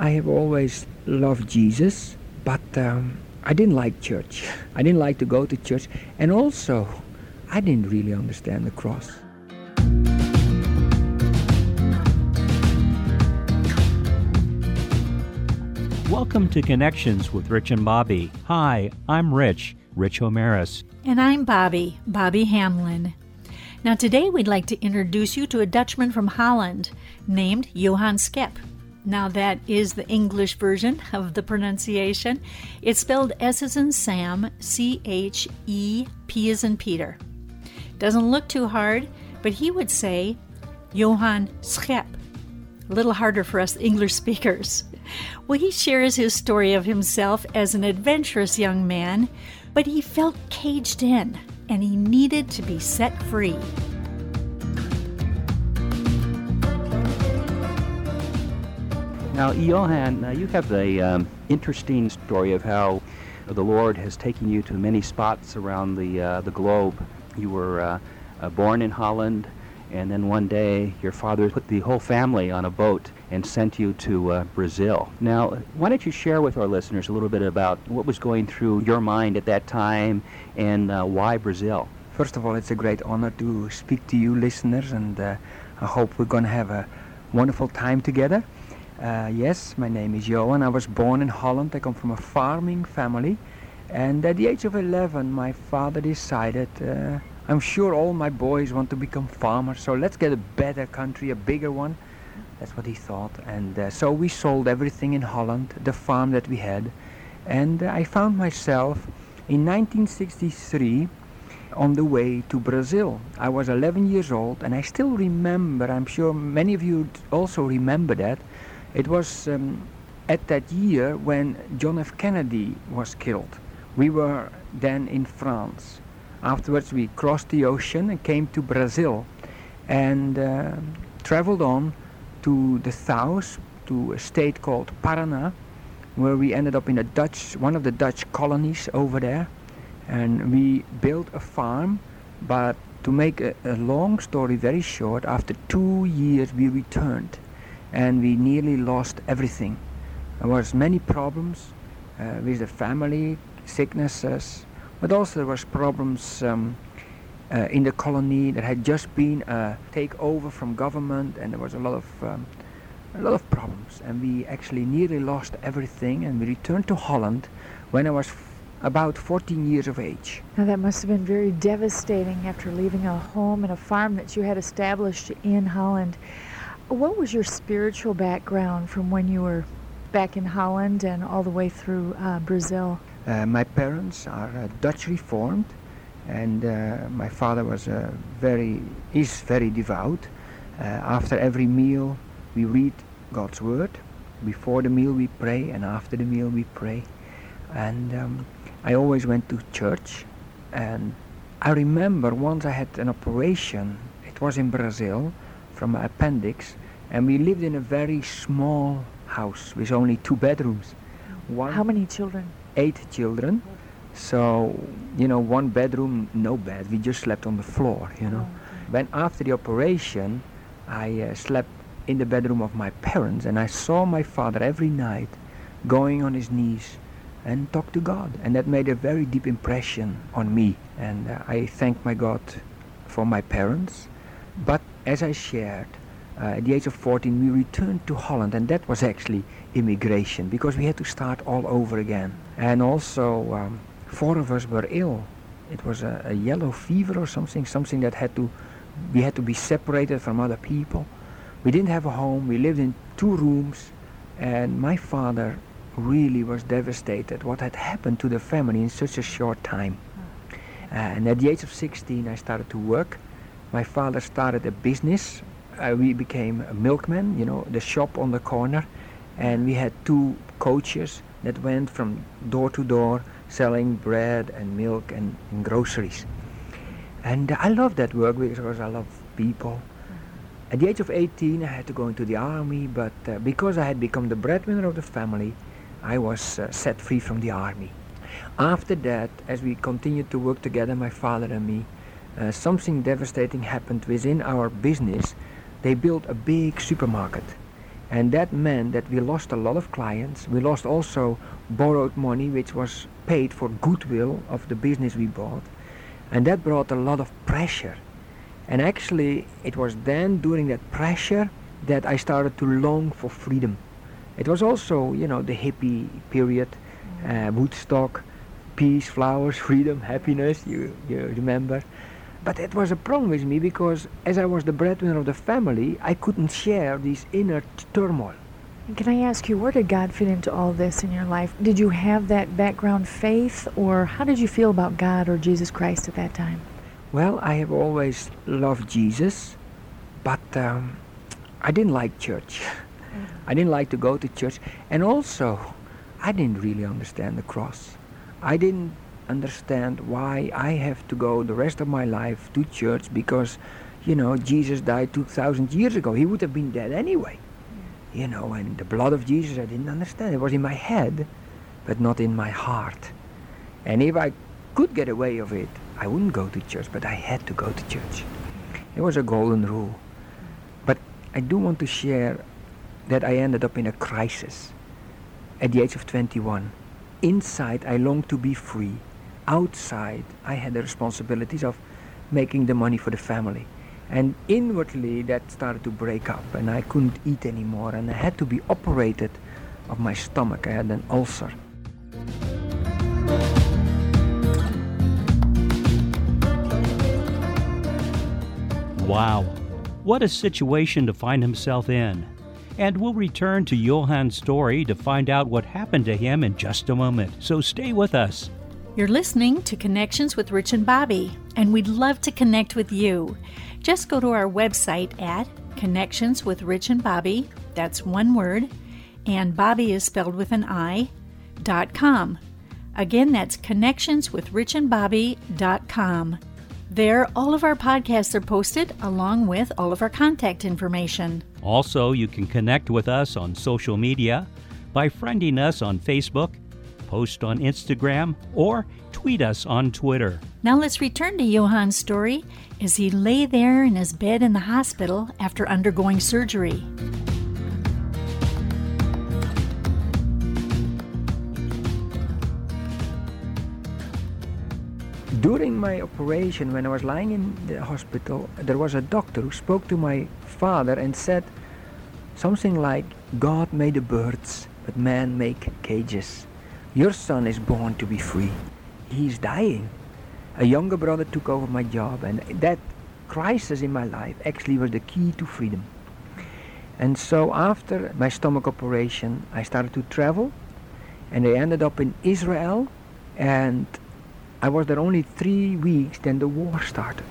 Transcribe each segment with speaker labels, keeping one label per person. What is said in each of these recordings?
Speaker 1: I have always loved Jesus, but um, I didn't like church. I didn't like to go to church, and also I didn't really understand the cross.
Speaker 2: Welcome to Connections with Rich and Bobby. Hi, I'm Rich, Rich Omaris.
Speaker 3: And I'm Bobby, Bobby Hamlin. Now, today we'd like to introduce you to a Dutchman from Holland named Johan Schep. Now, that is the English version of the pronunciation. It's spelled S as in Sam, C H E P as in Peter. Doesn't look too hard, but he would say Johann Schep. A little harder for us English speakers. Well, he shares his story of himself as an adventurous young man, but he felt caged in and he needed to be set free.
Speaker 4: Now, Johan, uh, you have the um, interesting story of how the Lord has taken you to many spots around the uh, the globe. You were uh, uh born in Holland, and then one day your father put the whole family on a boat and sent you to uh, Brazil. Now, why don't you share with our listeners a little bit about what was going through your mind at that time and uh, why Brazil?
Speaker 1: First of all, it's a great honor to speak to you listeners, and I hope we're going to have a wonderful time together. Uh, yes, my name is Johan. I was born in Holland. I come from a farming family. And at the age of 11, my father decided, uh, I'm sure all my boys want to become farmers, so let's get a better country, a bigger one. That's what he thought. And uh, so we sold everything in Holland, the farm that we had. And uh, I found myself in 1963 on the way to Brazil. I was 11 years old and I still remember, I'm sure many of you also remember that. It was um, at that year when John F. Kennedy was killed. We were then in France. Afterwards, we crossed the ocean and came to Brazil and uh, traveled on to the south, to a state called Paraná, where we ended up in a Dutch, one of the Dutch colonies over there, and we built a farm. But to make a, a long story very short, after two years we returned, and we nearly lost everything. There was many problems uh, with the family, sicknesses, but also there was problems. Um, uh, in the colony that had just been a takeover from government, and there was a lot of um, a lot of problems, and we actually nearly lost everything, and we returned to Holland when I was about 14 years of age.
Speaker 5: Now that must have been very devastating after leaving a home and a farm that you had established in Holland. What was your spiritual background from when you were back in Holland and all the way through uh, Brazil?
Speaker 1: Uh, my parents are uh, Dutch Reformed, and uh, my father was very is very devout. Uh, after every meal, we read God's word. Before the meal, we pray, and after the meal, we pray. And um, I always went to church. And I remember once I had an operation. It was in Brazil, from my appendix, and we lived in a very small house with only two bedrooms.
Speaker 5: One, How many children?
Speaker 1: Eight children. So, you know, one bedroom, no bed. We just slept on the floor, you know. Oh, okay. after the operation, I uh, slept in the bedroom of my parents and I saw my father every night going on his knees and talk to God. And that made a very deep impression on me. And uh, I thank my God for my parents. But as I shared, uh, at the age of 14, we returned to Holland, and that was actually immigration because we had to start all over again. And also, um, four of us were ill. It was a, a, yellow fever or something, something that had to, we had to be separated from other people. We didn't have a home. We lived in two rooms, and my father really was devastated. What had happened to the family in such a short time? Uh, and at the age of 16, I started to work. My father started a business. Uh, we became a milkman, you know, the shop on the corner, and we had two coaches that went from door to door selling bread and milk and, and groceries. And I love that work because I love people. At the age of 18, I had to go into the army, but uh, because I had become the breadwinner of the family, I was uh, set free from the army. After that, as we continued to work together, my father and me, uh, something devastating happened within our business. They built a big supermarket, And that meant that we lost a lot of clients. We lost also borrowed money, which was paid for goodwill of the business we bought. And that brought a lot of pressure. And actually, it was then during that pressure that I started to long for freedom. It was also, you know, the hippie period, uh, Woodstock, peace, flowers, freedom, happiness, you, you remember. But it was a problem with me because as I was the breadwinner of the family, I couldn't share this inner t- turmoil.
Speaker 5: Can I ask you, where did God fit into all this in your life? Did you have that background faith, or how did you feel about God or Jesus Christ at that time?
Speaker 1: Well, I have always loved Jesus, but um, I didn't like church. I didn't like to go to church. And also, I didn't really understand the cross. I didn't understand why I have to go the rest of my life to church because, you know, Jesus died 2,000 years ago. He would have been dead anyway. You know, and the blood of Jesus, I didn't understand. It was in my head, but not in my heart. And if I could get away of it, I wouldn't go to church, but I had to go to church. It was a golden rule. But I do want to share that I ended up in a crisis at the age of 21. Inside, I longed to be free. Outside, I had the responsibilities of making the money for the family. And inwardly, that started to break up, and I couldn't eat anymore, and I had to be operated of my stomach. I had an ulcer.
Speaker 2: Wow. What a situation to find himself in. And we'll return to Johan's story to find out what happened to him in just a moment. So stay with us.
Speaker 3: You're listening to Connections with Rich and Bobby, and we'd love to connect with you. Just go to our website at Connections with Rich and Bobby, that's one word, and Bobby is spelled with an I, dot com. Again, that's Connections with Rich and Bobby dot com. There, all of our podcasts are posted along with all of our contact information.
Speaker 2: Also, you can connect with us on social media by friending us on Facebook, post on Instagram, or tweet us on Twitter.
Speaker 3: Now let's return to Johan's story as he lay there in his bed in the hospital after undergoing surgery.
Speaker 1: During my operation, when I was lying in the hospital, there was a doctor who spoke to my father and said something like, God made the birds, but man make cages. Your son is born to be free. He's dying. A younger brother took over my job, and that crisis in my life actually was the key to freedom. And so after my stomach operation, I started to travel, and I ended up in Israel, and I was there only three weeks, then the war started.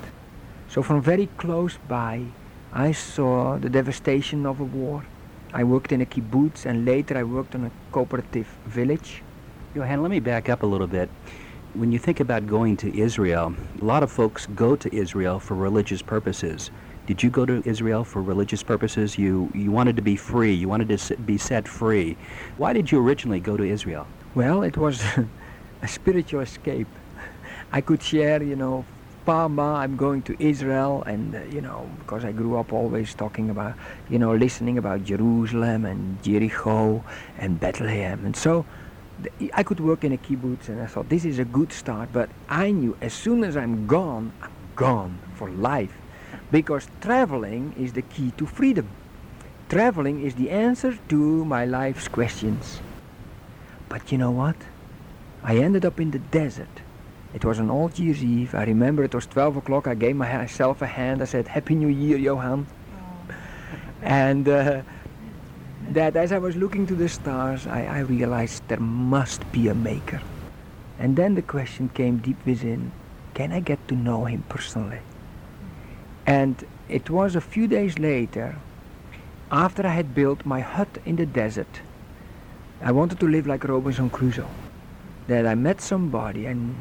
Speaker 1: So from very close by, I saw the devastation of a war. I worked in a kibbutz, and later I worked in a cooperative village.
Speaker 4: Johan, let me back up a little bit. When you think about going to Israel, a lot of folks go to Israel for religious purposes. Did you go to Israel for religious purposes? You you wanted to be free. You wanted to be set free. Why did you originally go to Israel?
Speaker 1: Well, it was a spiritual escape. I could share, you know, Pama, I'm going to Israel, and uh, you know, because I grew up always talking about, you know, listening about Jerusalem and Jericho and Bethlehem, and so I could work in a kibbutz, and I thought this is a good start. But I knew as soon as I'm gone, I'm gone for life, because traveling is the key to freedom. Traveling is the answer to my life's questions. But you know what? I ended up in the desert. It was an old year's eve. I remember it was 12 o'clock. I gave myself a hand. I said, Happy New Year, Johan. And uh, that as I was looking to the stars, I, I realized there must be a maker. And then the question came deep within can I get to know him personally? And it was a few days later, after I had built my hut in the desert, I wanted to live like Robinson Crusoe. That I met somebody and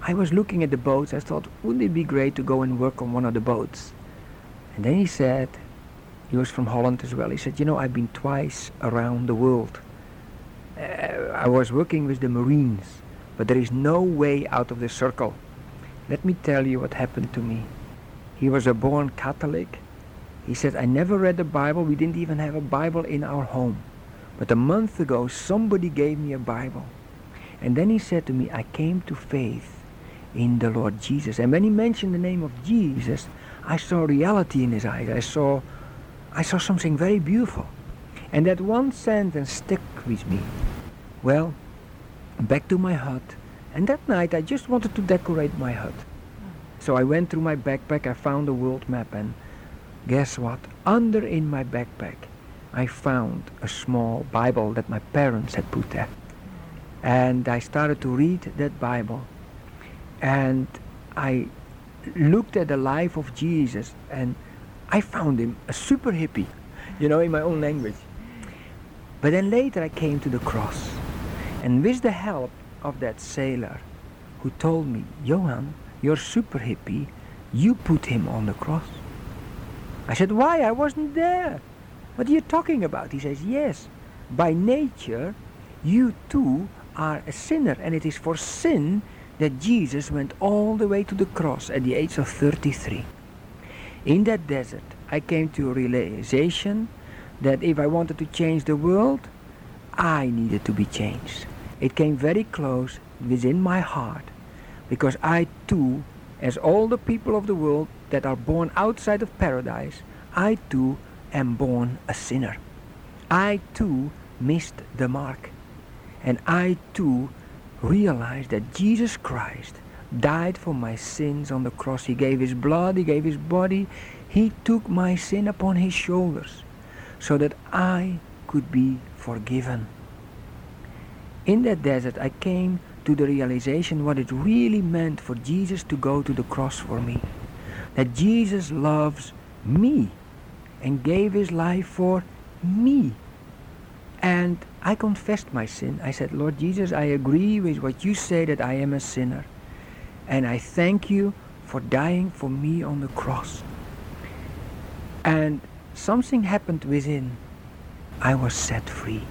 Speaker 1: I was looking at the boats. I thought, wouldn't it be great to go and work on one of the boats? And then he said, he was from Holland as well. He said, you know, I've been twice around the world. Uh, I was working with the Marines, but there is no way out of the circle. Let me tell you what happened to me. He was a born Catholic. He said, I never read the Bible. We didn't even have a Bible in our home. But a month ago, somebody gave me a Bible. And then he said to me, I came to faith in the Lord Jesus. And when he mentioned the name of Jesus, I saw reality in his eyes. I saw, I saw something very beautiful. And that one sentence stuck with me. Well, back to my hut. And that night I just wanted to decorate my hut. So I went through my backpack, I found a world map, and guess what? Under in my backpack, I found a small Bible that my parents had put there. And I started to read that Bible. And I looked at the life of Jesus, and I found him a super hippie, you know, in my own language. But then later I came to the cross. And with the help of that sailor who told me, Johan, you're super hippie, you put him on the cross. I said, Why? I wasn't there. What are you talking about? He says, Yes, by nature, you too are a sinner, and it is for sin that Jesus went all the way to the cross at the age of 33. In that desert, I came to a realization that if I wanted to change the world, I needed to be changed. It came very close within my heart because I too, as all the people of the world that are born outside of paradise, I too am born a sinner. I too missed the mark. And I too realized that Jesus Christ died for my sins on the cross. He gave his blood, he gave his body, he took my sin upon his shoulders so that I could be forgiven. In that desert, I came to the realization what it really meant for Jesus to go to the cross for me. That Jesus loves me and gave his life for me. And I confessed my sin. I said, Lord Jesus, I agree with what you say that I am a sinner. And I thank you for dying for me on the cross. And something happened within. I was set free.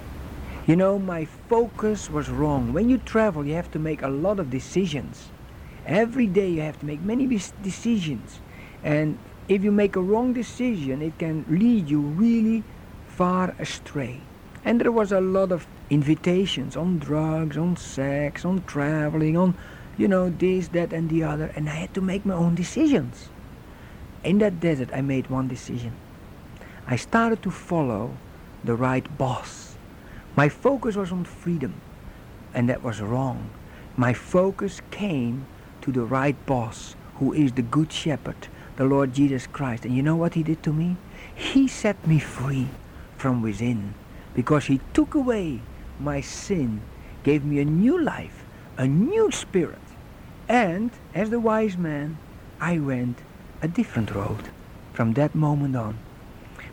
Speaker 1: You know, my focus was wrong. When you travel, you have to make a lot of decisions. Every day you have to make many decisions. And if you make a wrong decision, it can lead you really far astray. And there was a lot of invitations on drugs, on sex, on traveling, on, you know, this, that, and the other. And I had to make my own decisions. In that desert, I made one decision. I started to follow the right boss. My focus was on freedom, and that was wrong. My focus came to the right boss, who is the Good Shepherd, the Lord Jesus Christ. And you know what he did to me? He set me free from within because he took away my sin, gave me a new life, a new spirit. And as the wise man, I went a different road from that moment on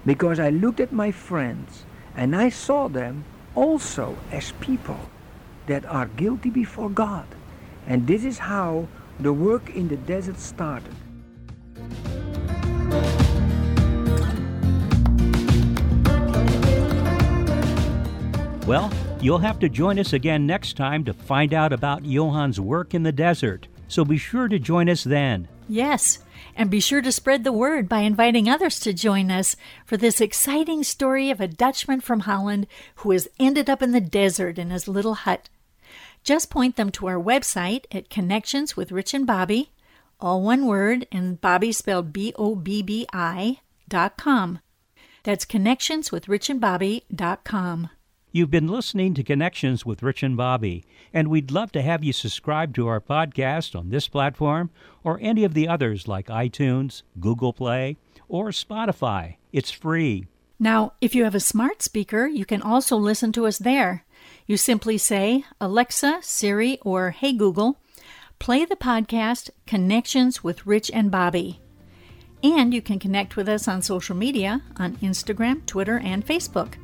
Speaker 1: because I looked at my friends and I saw them also as people that are guilty before God. And this is how the work in the desert started.
Speaker 2: Well, you'll have to join us again next time to find out about Johan's work in the desert. So be sure to join us then.
Speaker 3: Yes, and be sure to spread the word by inviting others to join us for this exciting story of a Dutchman from Holland who has ended up in the desert in his little hut. Just point them to our website at Connections with Rich and Bobby, all one word, and Bobby spelled B O B B I dot com. That's Connections
Speaker 2: You've been listening to Connections with Rich and Bobby, and we'd love to have you subscribe to our podcast on this platform or any of the others like iTunes, Google Play, or Spotify. It's free.
Speaker 3: Now, if you have a smart speaker, you can also listen to us there. You simply say, Alexa, Siri, or Hey Google, play the podcast Connections with Rich and Bobby. And you can connect with us on social media on Instagram, Twitter, and Facebook.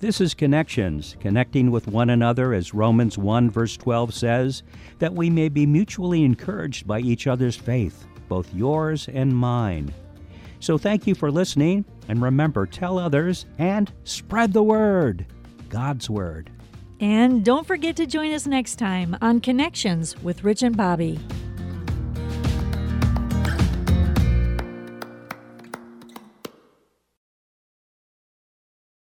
Speaker 2: This is Connections, connecting with one another, as Romans 1 verse 12 says, that we may be mutually encouraged by each other's faith, both yours and mine. So thank you for listening, and remember, tell others and spread the word God's Word.
Speaker 3: And don't forget to join us next time on Connections with Rich and Bobby.